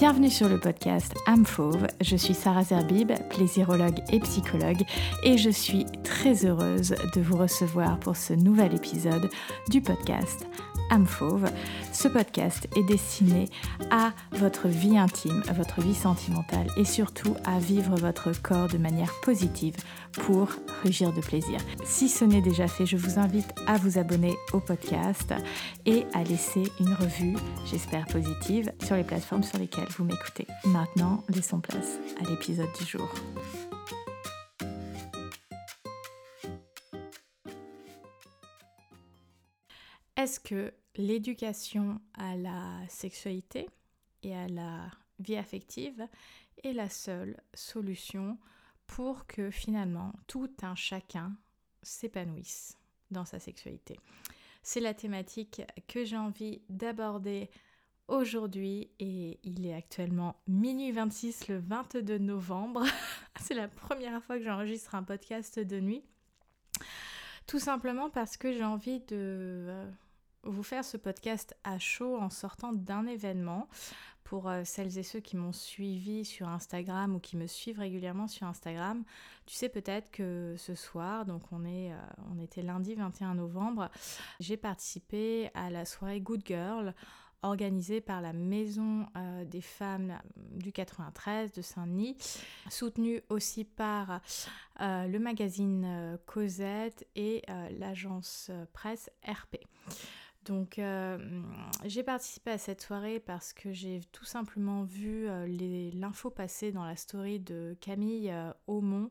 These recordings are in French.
Bienvenue sur le podcast Fauve. Je suis Sarah Zerbib, plaisirologue et psychologue, et je suis très heureuse de vous recevoir pour ce nouvel épisode du podcast Fauve. Ce podcast est destiné à votre vie intime, votre vie sentimentale et surtout à vivre votre corps de manière positive pour rugir de plaisir. Si ce n'est déjà fait, je vous invite à vous abonner au podcast et à laisser une revue, j'espère positive, sur les plateformes sur lesquelles vous m'écoutez. Maintenant, laissons place à l'épisode du jour. Est-ce que l'éducation à la sexualité et à la vie affective est la seule solution pour que finalement tout un chacun s'épanouisse dans sa sexualité C'est la thématique que j'ai envie d'aborder aujourd'hui et il est actuellement minuit 26 le 22 novembre. C'est la première fois que j'enregistre un podcast de nuit. Tout simplement parce que j'ai envie de euh, vous faire ce podcast à chaud en sortant d'un événement. Pour euh, celles et ceux qui m'ont suivi sur Instagram ou qui me suivent régulièrement sur Instagram, tu sais peut-être que ce soir, donc on, est, euh, on était lundi 21 novembre, j'ai participé à la soirée Good Girl organisée par la Maison euh, des femmes du 93 de Saint-Denis, soutenue aussi par le magazine Cosette et l'agence presse RP. Donc euh, j'ai participé à cette soirée parce que j'ai tout simplement vu euh, l'info passer dans la story de Camille euh, Aumont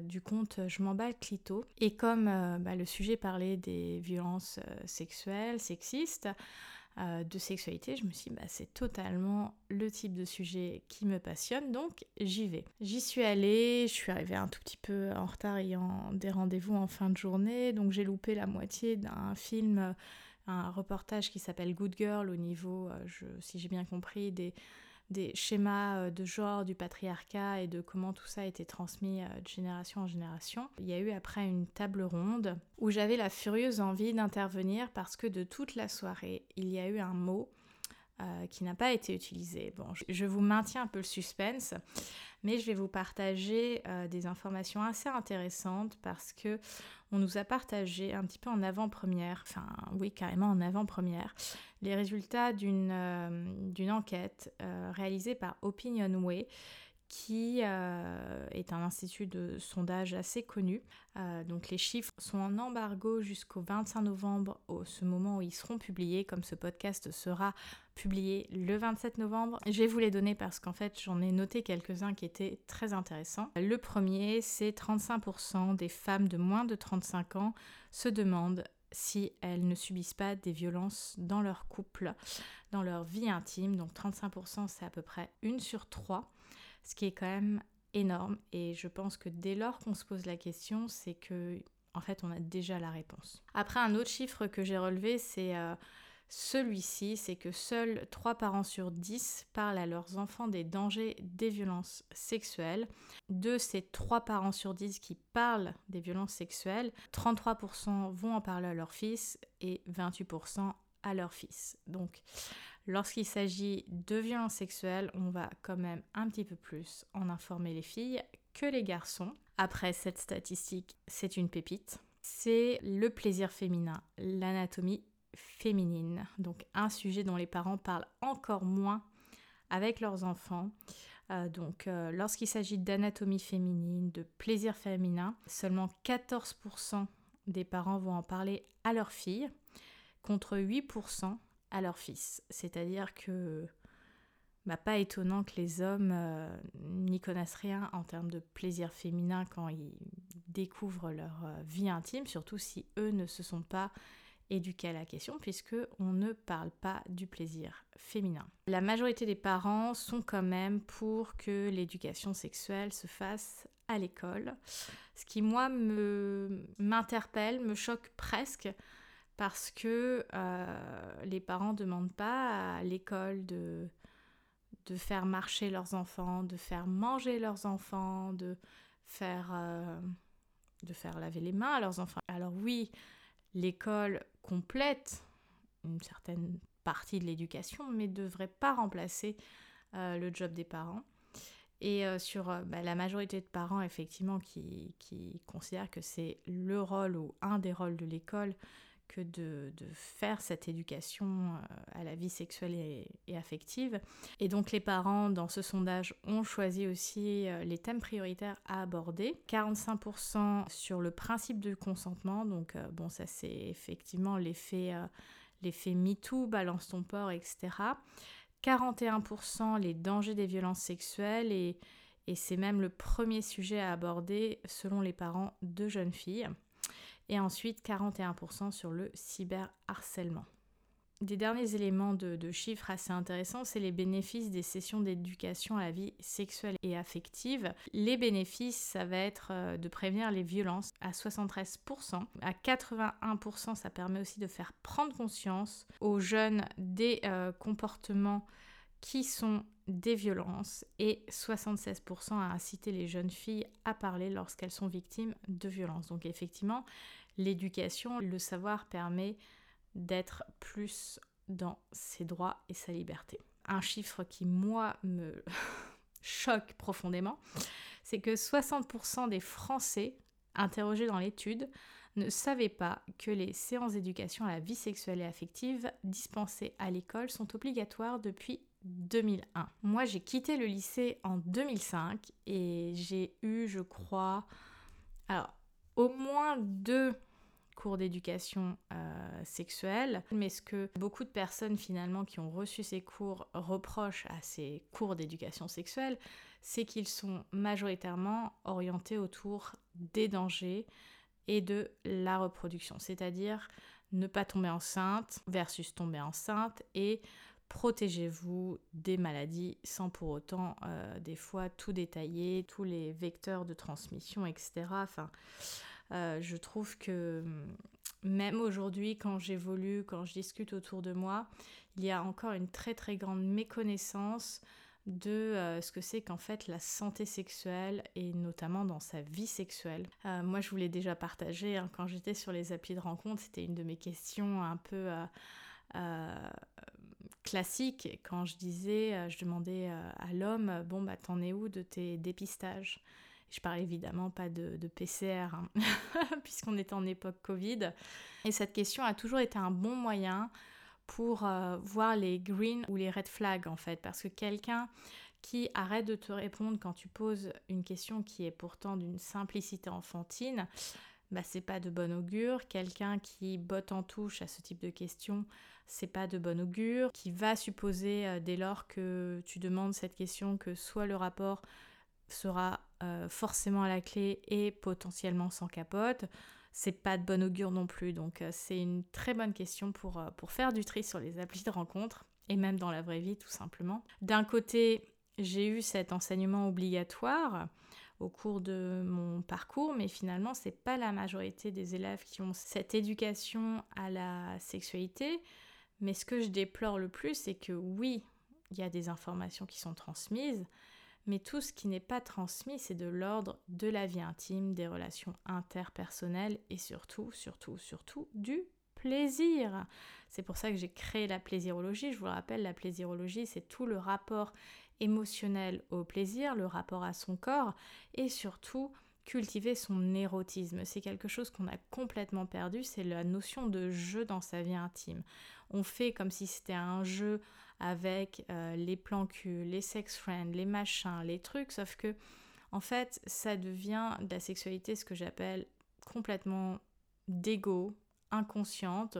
du compte Je m'emballe Clito. Et comme bah, le sujet parlait des violences sexuelles, sexistes, de sexualité, je me suis dit bah, c'est totalement le type de sujet qui me passionne, donc j'y vais. J'y suis allée, je suis arrivée un tout petit peu en retard ayant des rendez-vous en fin de journée, donc j'ai loupé la moitié d'un film un reportage qui s'appelle Good Girl au niveau, euh, si j'ai bien compris, des, des schémas euh, de genre du patriarcat et de comment tout ça a été transmis euh, de génération en génération. Il y a eu après une table ronde où j'avais la furieuse envie d'intervenir parce que de toute la soirée, il y a eu un mot qui n'a pas été utilisé. Bon, je vous maintiens un peu le suspense, mais je vais vous partager des informations assez intéressantes parce que on nous a partagé un petit peu en avant-première, enfin oui carrément en avant-première, les résultats d'une euh, enquête euh, réalisée par Opinionway qui euh, est un institut de sondage assez connu. donc les chiffres sont en embargo jusqu'au 25 novembre, au ce moment où ils seront publiés, comme ce podcast sera publié le 27 novembre. Je vais vous les donner parce qu'en fait j'en ai noté quelques-uns qui étaient très intéressants. Le premier, c'est 35% des femmes de moins de 35 ans se demandent si elles ne subissent pas des violences dans leur couple, dans leur vie intime. Donc 35% c'est à peu près une sur trois, ce qui est quand même énorme. Et je pense que dès lors qu'on se pose la question, c'est que en fait on a déjà la réponse. Après un autre chiffre que j'ai relevé, c'est euh, celui-ci, c'est que seuls 3 parents sur 10 parlent à leurs enfants des dangers des violences sexuelles. De ces 3 parents sur 10 qui parlent des violences sexuelles, 33% vont en parler à leur fils et 28% à leur fils. Donc, lorsqu'il s'agit de violences sexuelles, on va quand même un petit peu plus en informer les filles que les garçons. Après, cette statistique, c'est une pépite. C'est le plaisir féminin, l'anatomie féminine. Donc un sujet dont les parents parlent encore moins avec leurs enfants. Euh, donc euh, lorsqu'il s'agit d'anatomie féminine, de plaisir féminin, seulement 14% des parents vont en parler à leur fille contre 8% à leur fils. C'est-à-dire que bah, pas étonnant que les hommes euh, n'y connaissent rien en termes de plaisir féminin quand ils découvrent leur vie intime, surtout si eux ne se sont pas éduquer à la question puisque on ne parle pas du plaisir féminin. La majorité des parents sont quand même pour que l'éducation sexuelle se fasse à l'école, ce qui moi m'interpelle, me choque presque parce que euh, les parents ne demandent pas à l'école de de faire marcher leurs enfants, de faire manger leurs enfants, de faire euh, de faire laver les mains à leurs enfants. Alors oui, l'école complète une certaine partie de l'éducation, mais ne devrait pas remplacer le job des parents. Et sur bah, la majorité de parents, effectivement, qui, qui considèrent que c'est le rôle ou un des rôles de l'école que de, faire cette éducation euh, à la vie sexuelle et, affective. Et donc les parents, dans ce sondage, ont choisi aussi euh, les thèmes prioritaires à aborder. 45% sur le principe du consentement, donc euh, bon ça c'est effectivement l'effet l'effet MeToo, balance ton port, etc. 41% les dangers des violences sexuelles et, et c'est même le premier sujet à aborder selon les parents de jeunes filles et ensuite 41% sur le cyberharcèlement. Des derniers éléments de, chiffres assez intéressants, c'est les bénéfices des sessions d'éducation à la vie sexuelle et affective. Les bénéfices, ça va être euh, de prévenir les violences à 73%. À 81%, ça permet aussi de faire prendre conscience aux jeunes des euh, comportements qui sont des violences et 76% à inciter les jeunes filles à parler lorsqu'elles sont victimes de violences. Donc effectivement, l'éducation, le savoir permet d'être plus dans ses droits et sa liberté. Un chiffre qui, moi, me choque profondément, c'est que 60% des Français interrogés dans l'étude ne savaient pas que les séances d'éducation à la vie sexuelle et affective dispensées à l'école sont obligatoires depuis 2001. Moi, j'ai quitté le lycée en 2005 et j'ai eu, je crois, alors, au moins deux cours d'éducation euh, sexuelle. Mais ce que beaucoup de personnes finalement qui ont reçu ces cours reprochent à ces cours d'éducation sexuelle, c'est qu'ils sont majoritairement orientés autour des dangers et de la reproduction, c'est-à-dire ne pas tomber enceinte versus tomber enceinte et protégez-vous des maladies sans pour autant euh, des fois tout détailler, tous les vecteurs de transmission, etc. Enfin, euh, je trouve que mm, même aujourd'hui, quand j'évolue, quand je discute autour de moi, il y a encore une très très grande méconnaissance de euh, ce que c'est qu'en fait la santé sexuelle et notamment dans sa vie sexuelle. Euh, moi, je vous l'ai déjà partagé hein, quand j'étais sur les applis de rencontre, c'était une de mes questions un peu classiques quand je disais, je demandais à l'homme, bon bah t'en es où de tes dépistages? Je parle évidemment pas de, PCR, hein, puisqu'on était en époque Covid. Et cette question a toujours été un bon moyen pour euh, voir les green ou les red flags en fait, parce que quelqu'un qui arrête de te répondre quand tu poses une question qui est pourtant d'une simplicité enfantine, bah c'est pas de bon augure. Quelqu'un qui botte en touche à ce type de questions, c'est pas de bon augure. Qui va supposer euh, dès lors que tu demandes cette question que soit le rapport sera euh, forcément à la clé et potentiellement sans capote. C'est pas de bon augure non plus, donc euh, c'est une très bonne question pour, euh, pour faire du tri sur les applis de rencontre et même dans la vraie vie tout simplement. D'un côté, j'ai eu cet enseignement obligatoire au cours de mon parcours, mais finalement, c'est pas la majorité des élèves qui ont cette éducation à la sexualité. Mais ce que je déplore le plus, c'est que oui, il y a des informations qui sont transmises, mais tout ce qui n'est pas transmis, c'est de l'ordre de la vie intime, des relations interpersonnelles et surtout, surtout, surtout du plaisir. C'est pour ça que j'ai créé la plaisirologie. Je vous le rappelle, la plaisirologie, c'est tout le rapport émotionnel au plaisir, le rapport à son corps et surtout cultiver son érotisme. C'est quelque chose qu'on a complètement perdu, c'est la notion de jeu dans sa vie intime. On fait comme si c'était un jeu avec euh, les plans cul, les sex friends, les machins, les trucs, sauf que en fait, ça devient de la sexualité ce que j'appelle complètement d'égo, inconsciente,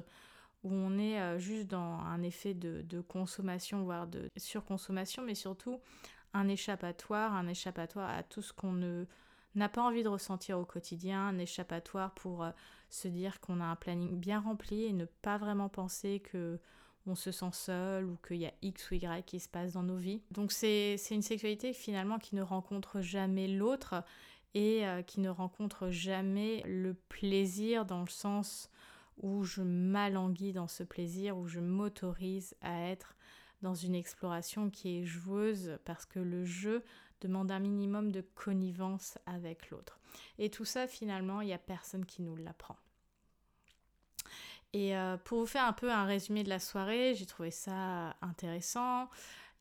où on est euh, juste dans un effet de, de, consommation, voire de surconsommation, mais surtout un échappatoire, un échappatoire à tout ce qu'on ne n'a pas envie de ressentir au quotidien, un échappatoire pour euh, se dire qu'on a un planning bien rempli et ne pas vraiment penser que on se sent seul ou qu'il y a X ou Y qui se passe dans nos vies. Donc c'est une sexualité finalement qui ne rencontre jamais l'autre et euh, qui ne rencontre jamais le plaisir dans le sens où je m'alanguis dans ce plaisir, où je m'autorise à être dans une exploration qui est joueuse parce que le jeu demande un minimum de connivence avec l'autre. Et tout ça finalement, il n'y a personne qui nous l'apprend. Et euh, pour vous faire un peu un résumé de la soirée, j'ai trouvé ça intéressant.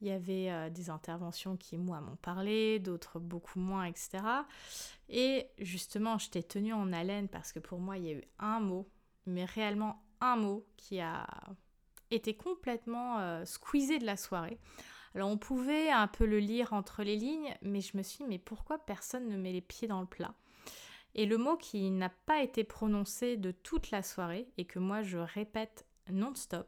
Il y avait euh, des interventions qui, moi, m'ont parlé, d'autres beaucoup moins, etc. Et justement, je t'ai tenue en haleine parce que pour moi, il y a eu un mot, mais réellement un mot qui a été complètement euh, squeezé de la soirée. Alors on pouvait un peu le lire entre les lignes, mais je me suis dit, mais pourquoi personne ne met les pieds dans le plat? Et le mot qui n'a pas été prononcé de toute la soirée, et que moi je répète non-stop,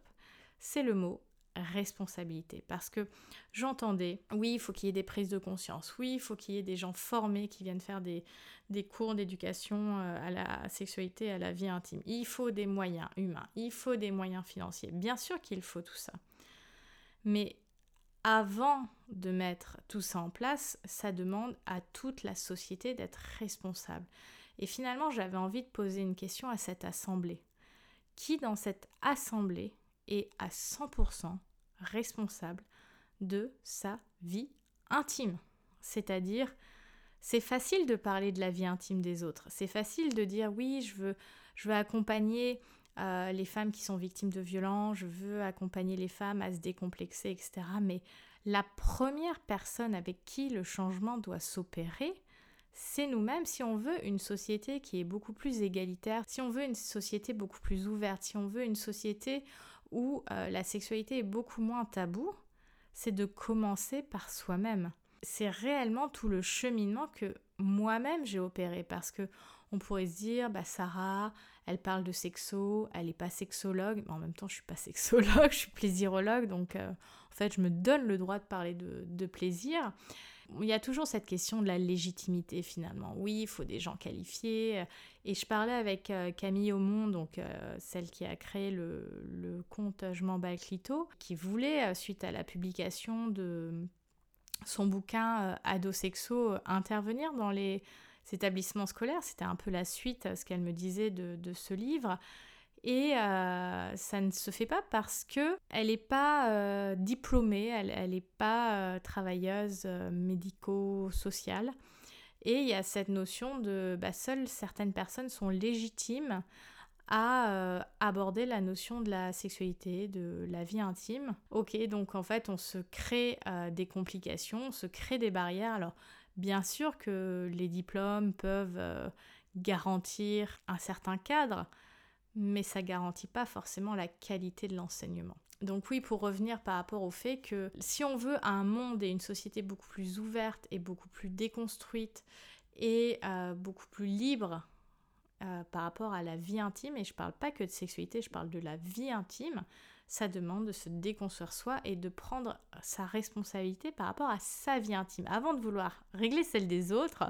c'est le mot responsabilité. Parce que j'entendais, oui, il faut qu'il y ait des prises de conscience, oui, il faut qu'il y ait des gens formés qui viennent faire des, des cours d'éducation euh, à la sexualité, à la vie intime. Il faut des moyens humains, il faut des moyens financiers. Bien sûr qu'il faut tout ça. Mais avant de mettre tout ça en place, ça demande à toute la société d'être responsable. Et finalement, j'avais envie de poser une question à cette assemblée. Qui dans cette assemblée est à 100% responsable de sa vie intime? C'est-à-dire, c'est facile de parler de la vie intime des autres. C'est facile de dire oui, je veux, je veux accompagner euh, les femmes qui sont victimes de violences, je veux accompagner les femmes à se décomplexer, etc. Mais la première personne avec qui le changement doit s'opérer, c'est nous-mêmes si on veut une société qui est beaucoup plus égalitaire, si on veut une société beaucoup plus ouverte, si on veut une société où euh, la sexualité est beaucoup moins tabou, c'est de commencer par soi-même. C'est réellement tout le cheminement que moi-même j'ai opéré parce que on pourrait se dire bah Sarah, elle parle de sexo, elle n'est pas sexologue, mais en même temps je suis pas sexologue, je suis plaisirologue donc euh, en fait je me donne le droit de parler de plaisir il y a toujours cette question de la légitimité finalement. Oui, il faut des gens qualifiés. Et je parlais avec euh, Camille Aumont, donc euh, celle qui a créé le, compte Je m'emballe clito, qui voulait, euh, suite à la publication de son bouquin Ado Sexo, intervenir dans les établissements scolaires. C'était un peu la suite à ce qu'elle me disait de ce livre. Et euh, ça ne se fait pas parce que elle n'est pas euh, diplômée, elle n'est pas euh, travailleuse médico-sociale. Et il y a cette notion de bah, seules certaines personnes sont légitimes à aborder la notion de la sexualité, de la vie intime. Ok, donc en fait on se crée des complications, on se crée des barrières. Bien sûr que les diplômes peuvent garantir un certain cadre, mais ça garantit pas forcément la qualité de l'enseignement. Donc oui, pour revenir par rapport au fait que si on veut un monde et une société beaucoup plus ouverte et beaucoup plus déconstruite et euh, beaucoup plus libre euh, par rapport à la vie intime, et je parle pas que de sexualité, je parle de la vie intime, ça demande de se déconstruire soi et de prendre sa responsabilité par rapport à sa vie intime. Avant de vouloir régler celle des autres,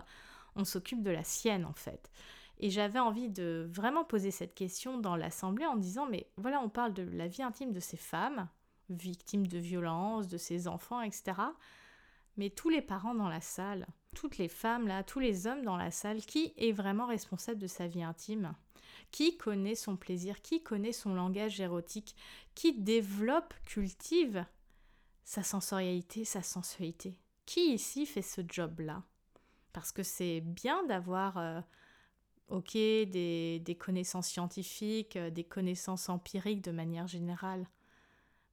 on s'occupe de la sienne en fait. Et j'avais envie de vraiment poser cette question dans l'Assemblée en disant, mais voilà, on parle de la vie intime de ces femmes, victimes de violences, de ces enfants, etc. Mais tous les parents dans la salle, toutes les femmes là, tous les hommes dans la salle, qui est vraiment responsable de sa vie intime? Qui connaît son plaisir? Qui connaît son langage érotique? Qui développe, cultive sa sensorialité, sa sensualité? Qui ici fait ce job-là? Parce que c'est bien d'avoir... Euh, ok, des, connaissances scientifiques, euh, des connaissances empiriques de manière générale,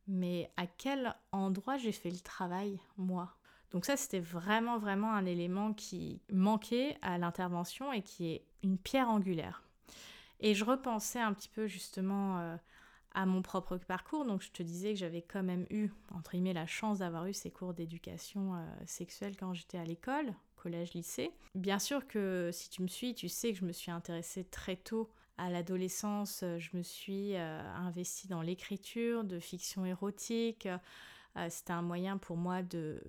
mais à quel endroit j'ai fait le travail, moi? Donc ça, c'était vraiment, vraiment un élément qui manquait à l'intervention et qui est une pierre angulaire. Et je repensais un petit peu justement euh, à mon propre parcours. Donc je te disais que j'avais quand même eu, entre guillemets, la chance d'avoir eu ces cours d'éducation euh, sexuelle quand j'étais à l'école, collège, lycée. Bien sûr que si tu me suis, tu sais que je me suis intéressée très tôt à l'adolescence. Je me suis euh, investie dans l'écriture de fiction érotique. C'était un moyen pour moi de,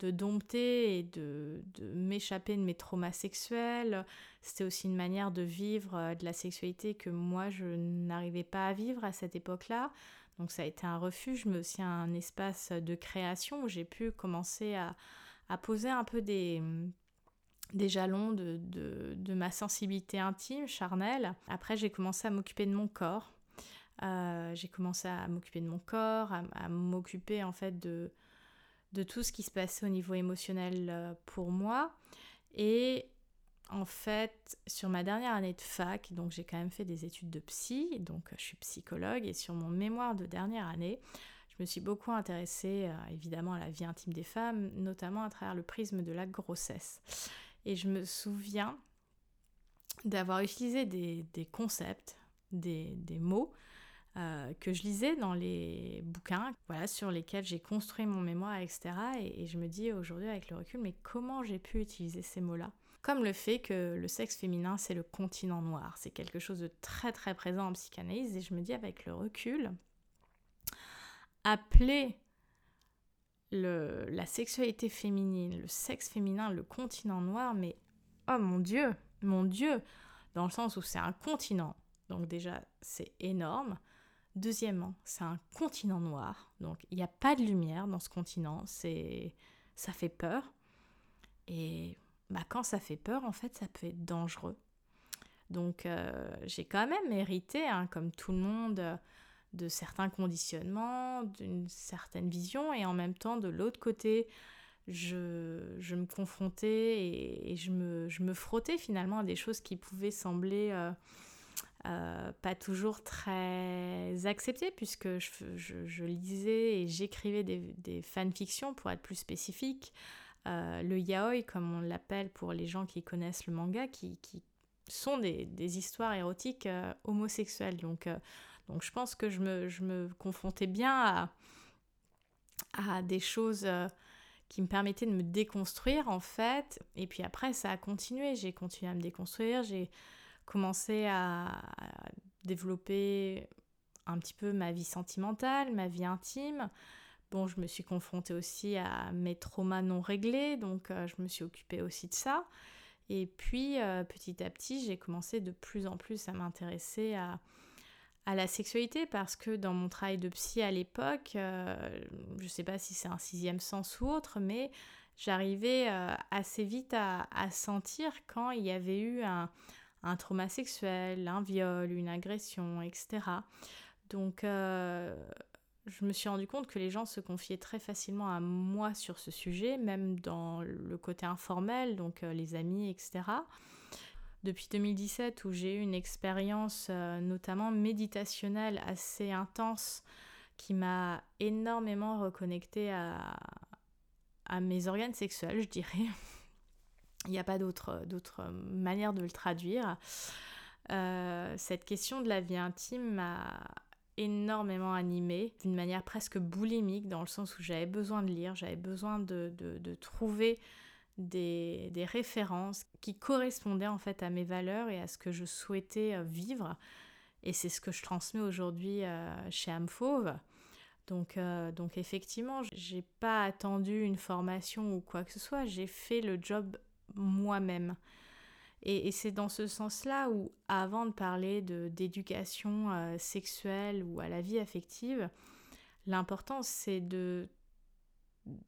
de dompter et de, de m'échapper de mes traumas sexuels. C'était aussi une manière de vivre euh, de la sexualité que moi, je n'arrivais pas à vivre à cette époque-là. Donc ça a été un refuge, mais aussi un espace de création où j'ai pu commencer à, à poser un peu des, des jalons de, de, ma sensibilité intime, charnelle. Après, j'ai commencé à m'occuper de mon corps. Euh, j'ai commencé à m'occuper de mon corps, à, m'occuper en fait de, de tout ce qui se passait au niveau émotionnel euh, pour moi. Et en fait, sur ma dernière année de fac, donc j'ai quand même fait des études de psy, donc je suis psychologue, et sur mon mémoire de dernière année, je me suis beaucoup intéressée évidemment à la vie intime des femmes, notamment à travers le prisme de la grossesse. Et je me souviens d'avoir utilisé des, concepts, des, mots euh, que je lisais dans les bouquins voilà, sur lesquels j'ai construit mon mémoire, etc. Et, et je me dis aujourd'hui avec le recul, mais comment j'ai pu utiliser ces mots-là? Comme le fait que le sexe féminin, c'est le continent noir. C'est quelque chose de très très présent en psychanalyse. Et je me dis avec le recul, appeler le, la sexualité féminine, le sexe féminin, le continent noir, mais oh mon Dieu, mon Dieu, dans le sens où c'est un continent, donc déjà c'est énorme. Deuxièmement, c'est un continent noir, donc il n'y a pas de lumière dans ce continent, c'est ça fait peur. Et bah, quand ça fait peur, en fait, ça peut être dangereux. Donc euh, j'ai quand même hérité, hein, comme tout le monde, de certains conditionnements, d'une certaine vision, et en même temps, de l'autre côté, je, me confrontais et, je, me, frottais finalement à des choses qui pouvaient sembler euh, euh, pas toujours très acceptées, puisque je, lisais et j'écrivais des, fanfictions, pour être plus spécifique. Euh, le yaoi, comme on l'appelle pour les gens qui connaissent le manga, qui, sont des, histoires érotiques homosexuelles. Donc, donc je pense que je me, confrontais bien à des choses qui me permettait de me déconstruire en fait. Et puis après, ça a continué. J'ai continué à me déconstruire. J'ai commencé à développer un petit peu ma vie sentimentale, ma vie intime. Bon, je me suis confrontée aussi à mes traumas non réglés, donc euh, je me suis occupée aussi de ça. Et puis, euh, petit à petit, j'ai commencé de plus en plus à m'intéresser à, la sexualité parce que dans mon travail de psy à l'époque, euh, je ne sais pas si c'est un sixième sens ou autre, mais j'arrivais assez vite à, sentir quand il y avait eu un, trauma sexuel, un viol, une agression, etc. Donc euh, je me suis rendu compte que les gens se confiaient très facilement à moi sur ce sujet, même dans le côté informel, donc les amis, etc depuis 2017 où j'ai eu une expérience euh, notamment méditationnelle assez intense qui m'a énormément reconnectée à mes organes sexuels, je dirais. Il n'y a pas d'autre, manière de le traduire. Euh, cette question de la vie intime m'a énormément animée, d'une manière presque boulimique, dans le sens où j'avais besoin de lire, j'avais besoin de, de, trouver des, références qui correspondaient en fait à mes valeurs et à ce que je souhaitais euh, vivre. Et c'est ce que je transmets aujourd'hui euh, chez Amfauve. Donc, euh, donc effectivement, j'ai pas attendu une formation ou quoi que ce soit, j'ai fait le job moi-même. Et, c'est dans ce sens-là où, avant de parler d'éducation sexuelle ou à la vie affective, l'important c'est de,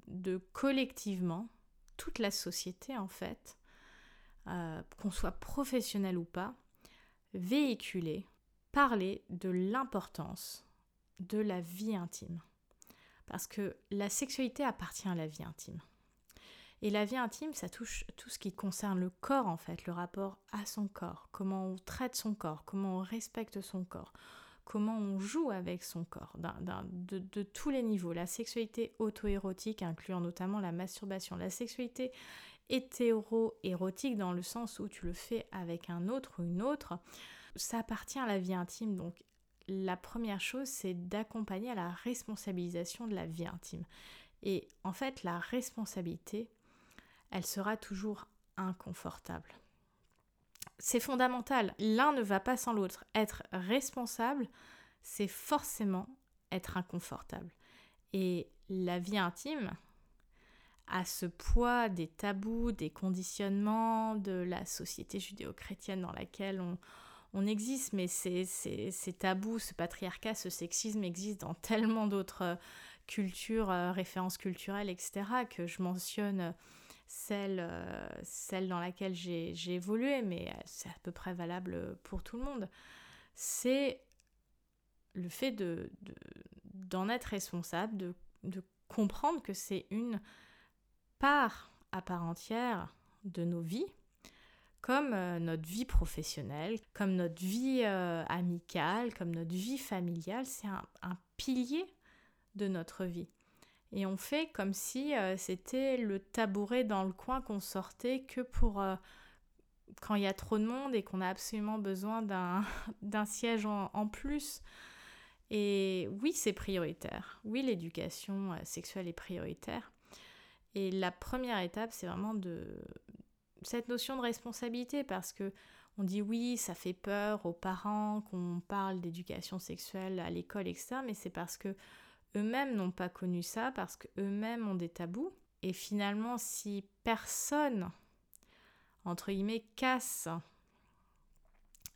de collectivement toute la société en fait, euh, qu'on soit professionnel ou pas, véhiculer, parler de l'importance de la vie intime. Parce que la sexualité appartient à la vie intime. Et la vie intime, ça touche tout ce qui concerne le corps en fait, le rapport à son corps, comment on traite son corps, comment on respecte son corps, comment on joue avec son corps, de, tous les niveaux. La sexualité auto-érotique, incluant notamment la masturbation. La sexualité hétéro-érotique, dans le sens où tu le fais avec un autre ou une autre, ça appartient à la vie intime. Donc la première chose, c'est d'accompagner à la responsabilisation de la vie intime. Et en fait, la responsabilité, elle sera toujours inconfortable c'est fondamental. L'un ne va pas sans l'autre. Être responsable, c'est forcément être inconfortable. Et la vie intime a ce poids des tabous, des conditionnements de la société judéo-chrétienne dans laquelle on, existe, mais ces, tabous, ce patriarcat, ce sexisme existe dans tellement d'autres cultures, euh, références culturelles, etc., que je mentionne celle, euh, celle dans laquelle j'ai évolué, mais c'est à peu près valable pour tout le monde, c'est le fait de, d'en être responsable, de, de comprendre que c'est une part à part entière de nos vies, comme euh, notre vie professionnelle, comme notre vie euh, amicale, comme notre vie familiale. C'est un, un, pilier de notre vie. Et on fait comme si euh, c'était le tabouret dans le coin qu'on sortait que pour euh, quand il y a trop de monde et qu'on a absolument besoin d'un siège en, plus. Et oui, c'est prioritaire. Oui, l'éducation euh, sexuelle est prioritaire. Et la première étape, c'est vraiment de cette notion de responsabilité parce que on dit oui, ça fait peur aux parents qu'on parle d'éducation sexuelle à l'école, etc. Mais c'est parce que eux-mêmes n'ont pas connu ça, parce qu'eux-mêmes ont des tabous. Et finalement, si personne, entre guillemets, casse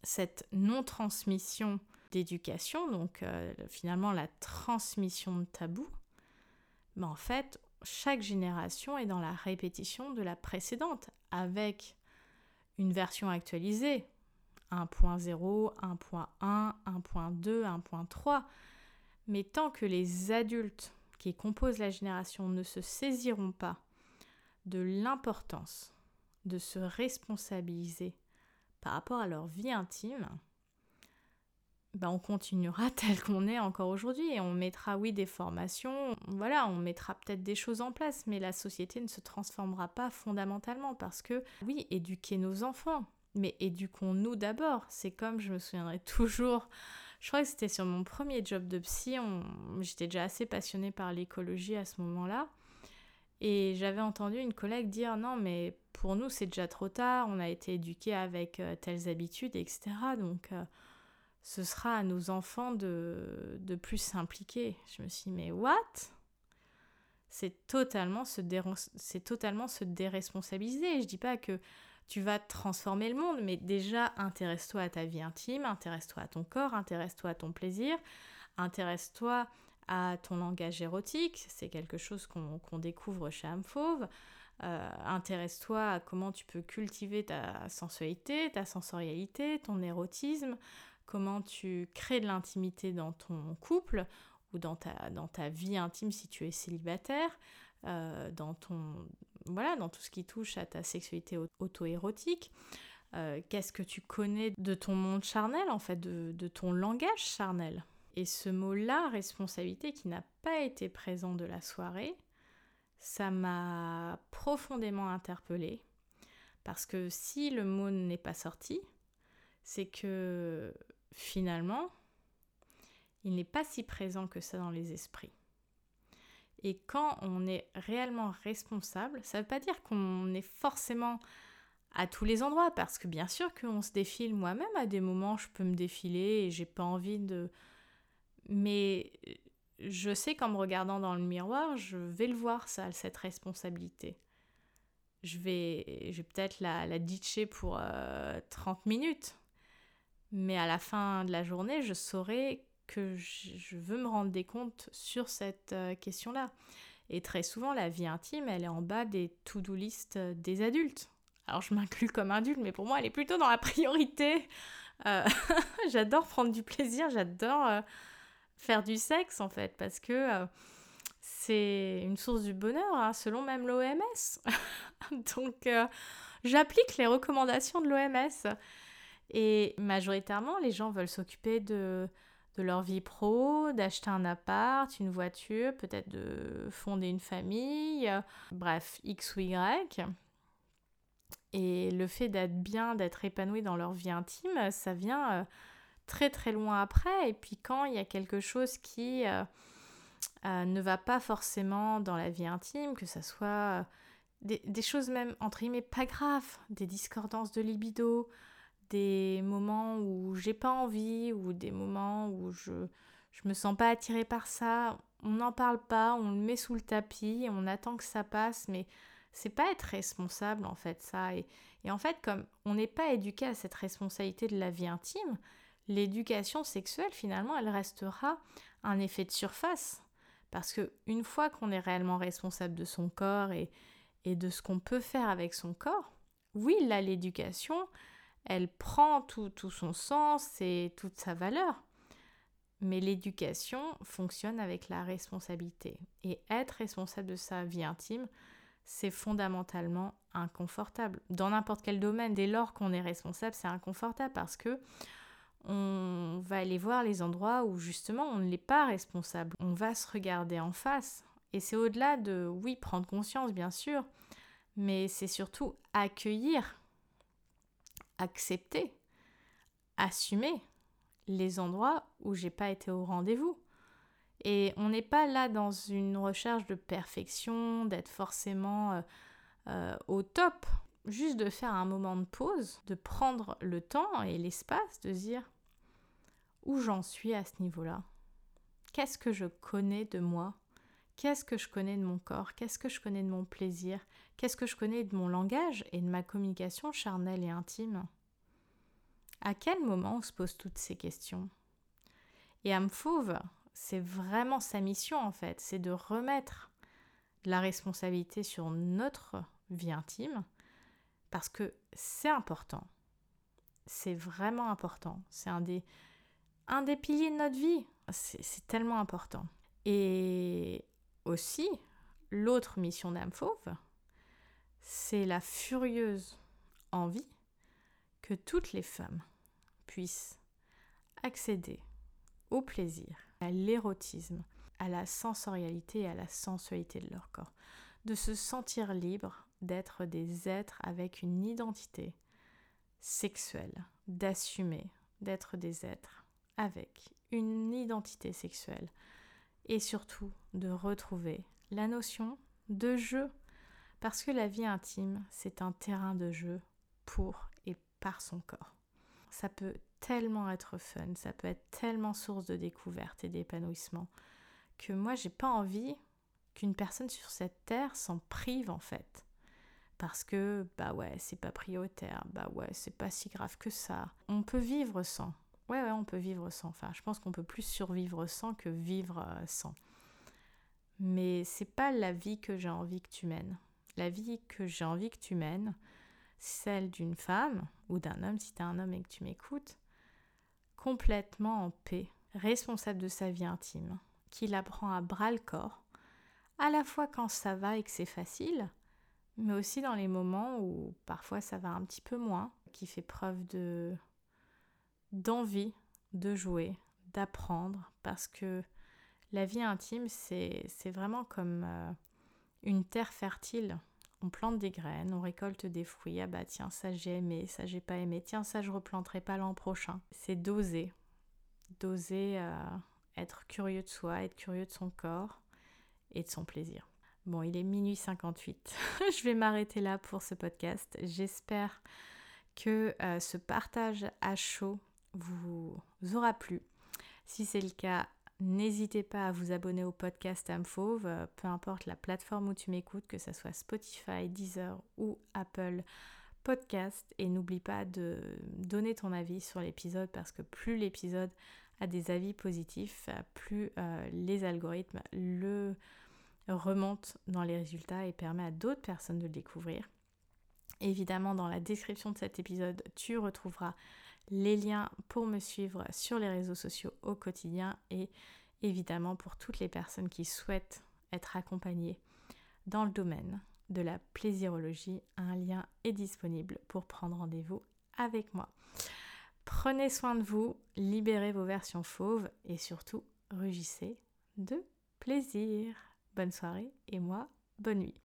cette non-transmission d'éducation, donc euh, finalement la transmission de tabous, ben en fait, chaque génération est dans la répétition de la précédente, avec une version actualisée, 1.0, 1.1, 1.2, 1.3. Mais tant que les adultes qui composent la génération ne se saisiront pas de l'importance de se responsabiliser par rapport à leur vie intime, ben on continuera tel qu'on est encore aujourd'hui et on mettra oui des formations, voilà, on mettra peut-être des choses en place, mais la société ne se transformera pas fondamentalement parce que oui, éduquer nos enfants, mais éduquons-nous d'abord. C'est comme je me souviendrai toujours, je crois que c'était sur mon premier job de psy, j'étais déjà assez passionnée par l'écologie à ce moment-là. Et j'avais entendu une collègue dire non mais pour nous c'est déjà trop tard, on a été éduqués avec euh, telles habitudes, etc. Donc euh, ce sera à nos enfants de, de plus s'impliquer. Je me suis dit, mais what? C'est totalement, se totalement se déresponsabiliser. Je dis pas que tu vas transformer le monde, mais déjà intéresse-toi à ta vie intime, intéresse-toi à ton corps, intéresse-toi à ton plaisir, intéresse-toi à ton langage érotique, c'est quelque chose qu'on découvre chez Amphauve. Euh, intéresse-toi à comment tu peux cultiver ta sensualité, ta sensorialité, ton érotisme, comment tu crées de l'intimité dans ton couple ou dans ta, dans ta vie intime si tu es célibataire, euh, dans ton voilà, dans tout ce qui touche à ta sexualité auto-érotique. Euh, qu'est-ce que tu connais de ton monde charnel, en fait, de, de ton langage charnel? Et ce mot-là, responsabilité, qui n'a pas été présent de la soirée, ça m'a profondément interpellée. Parce que si le mot n'est pas sorti, c'est que finalement, il n'est pas si présent que ça dans les esprits. Et quand on est réellement responsable, ça ne veut pas dire qu'on est forcément à tous les endroits, parce que bien sûr qu'on se défile moi-même à des moments, je peux me défiler et j'ai pas envie de. Mais je sais qu'en me regardant dans le miroir, je vais le voir, ça, cette responsabilité. Je vais, peut-être la, la ditcher pour 30 euh, minutes, mais à la fin de la journée, je saurai que je veux me rendre des comptes sur cette euh, question-là. Et très souvent, la vie intime, elle est en bas des to-do list euh, des adultes. Alors, je m'inclus comme adulte, mais pour moi, elle est plutôt dans la priorité. Euh, j'adore prendre du plaisir, j'adore faire du sexe, en fait, parce que c'est une source du bonheur, hein, selon même l'OMS. Donc, j'applique les recommandations de l'OMS. Et majoritairement, les gens veulent s'occuper de, de leur vie pro, d'acheter un appart, une voiture, peut-être de fonder une famille, bref, X ou Y. Et le fait d'être bien, d'être épanoui dans leur vie intime, ça vient euh, très très loin après. Et puis quand il y a quelque chose qui euh, euh, ne va pas forcément dans la vie intime, que ce soit des, des, choses même entre guillemets pas graves, des discordances de libido, des moments où j'ai pas envie ou des moments où je je me sens pas attirée par ça, on n'en parle pas, on le met sous le tapis, on attend que ça passe, mais c'est pas être responsable en fait ça. Et, et en fait, comme on n'est pas éduqué à cette responsabilité de la vie intime, l'éducation sexuelle finalement elle restera un effet de surface. Parce que une fois qu'on est réellement responsable de son corps et, et de ce qu'on peut faire avec son corps, oui, là l'éducation, elle prend tout, son sens et toute sa valeur. Mais l'éducation fonctionne avec la responsabilité. Et être responsable de sa vie intime, c'est fondamentalement inconfortable. Dans n'importe quel domaine, dès lors qu'on est responsable, c'est inconfortable parce que on va aller voir les endroits où justement on n'est pas responsable. On va se regarder en face. Et c'est au-delà de, oui, prendre conscience, bien sûr, mais c'est surtout accueillir, accepter, assumer les endroits où j'ai pas été au rendez-vous. Et on n'est pas là dans une recherche de perfection, d'être forcément euh, euh, au top. Juste de faire un moment de pause, de prendre le temps et l'espace, de dire où j'en suis à ce niveau-là? Qu'est-ce que je connais de moi? Qu'est-ce que je connais de mon corps? Qu'est-ce que je connais de mon plaisir? Qu'est-ce que je connais de mon langage et de ma communication charnelle et intime? À quel moment on se pose toutes ces questions? Et Amfauve, c'est vraiment sa mission en fait, c'est de remettre la responsabilité sur notre vie intime parce que c'est important. C'est vraiment important. C'est un des, un des piliers de notre vie. C'est tellement important. Et aussi, l'autre mission d'âme fauve, c'est la furieuse envie que toutes les femmes puissent accéder au plaisir, à l'érotisme, à la sensorialité et à la sensualité de leur corps, de se sentir libre d'être des êtres avec une identité sexuelle, d'assumer d'être des êtres avec une identité sexuelle et surtout de retrouver la notion de jeu parce que la vie intime, c'est un terrain de jeu pour et par son corps. Ça peut tellement être fun, ça peut être tellement source de découverte et d'épanouissement que moi j'ai pas envie qu'une personne sur cette terre s'en prive en fait. Parce que bah ouais, c'est pas prioritaire, bah ouais, c'est pas si grave que ça. On peut vivre sans. Ouais ouais, on peut vivre sans. Enfin, je pense qu'on peut plus survivre sans que vivre euh, sans. Mais c'est pas la vie que j'ai envie que tu mènes. La vie que j'ai envie que tu mènes, celle d'une femme ou d'un homme si tu es un homme et que tu m'écoutes, complètement en paix, responsable de sa vie intime, qui la prend à bras le corps, à la fois quand ça va et que c'est facile, mais aussi dans les moments où parfois ça va un petit peu moins, qui fait preuve de d'envie de jouer, d'apprendre, parce que la vie intime, c'est vraiment comme euh, une terre fertile. On plante des graines, on récolte des fruits. Ah bah tiens, ça j'ai aimé, ça j'ai pas aimé. Tiens, ça je replanterai pas l'an prochain. C'est d'oser. D'oser euh, être curieux de soi, être curieux de son corps et de son plaisir. Bon, il est minuit 58. je vais m'arrêter là pour ce podcast. J'espère que euh, ce partage à chaud vous aura plu. Si c'est le cas, N'hésitez pas à vous abonner au podcast Âme Fauve, euh, peu importe la plateforme où tu m'écoutes, que ce soit Spotify, Deezer ou Apple Podcast. Et n'oublie pas de donner ton avis sur l'épisode parce que plus l'épisode a des avis positifs, plus euh, les algorithmes le remontent dans les résultats et permet à d'autres personnes de le découvrir. Évidemment, dans la description de cet épisode, tu retrouveras les liens pour me suivre sur les réseaux sociaux au quotidien et évidemment pour toutes les personnes qui souhaitent être accompagnées dans le domaine de la plaisirologie, un lien est disponible pour prendre rendez-vous avec moi. Prenez soin de vous, libérez vos versions fauves et surtout rugissez de plaisir. Bonne soirée et moi, bonne nuit.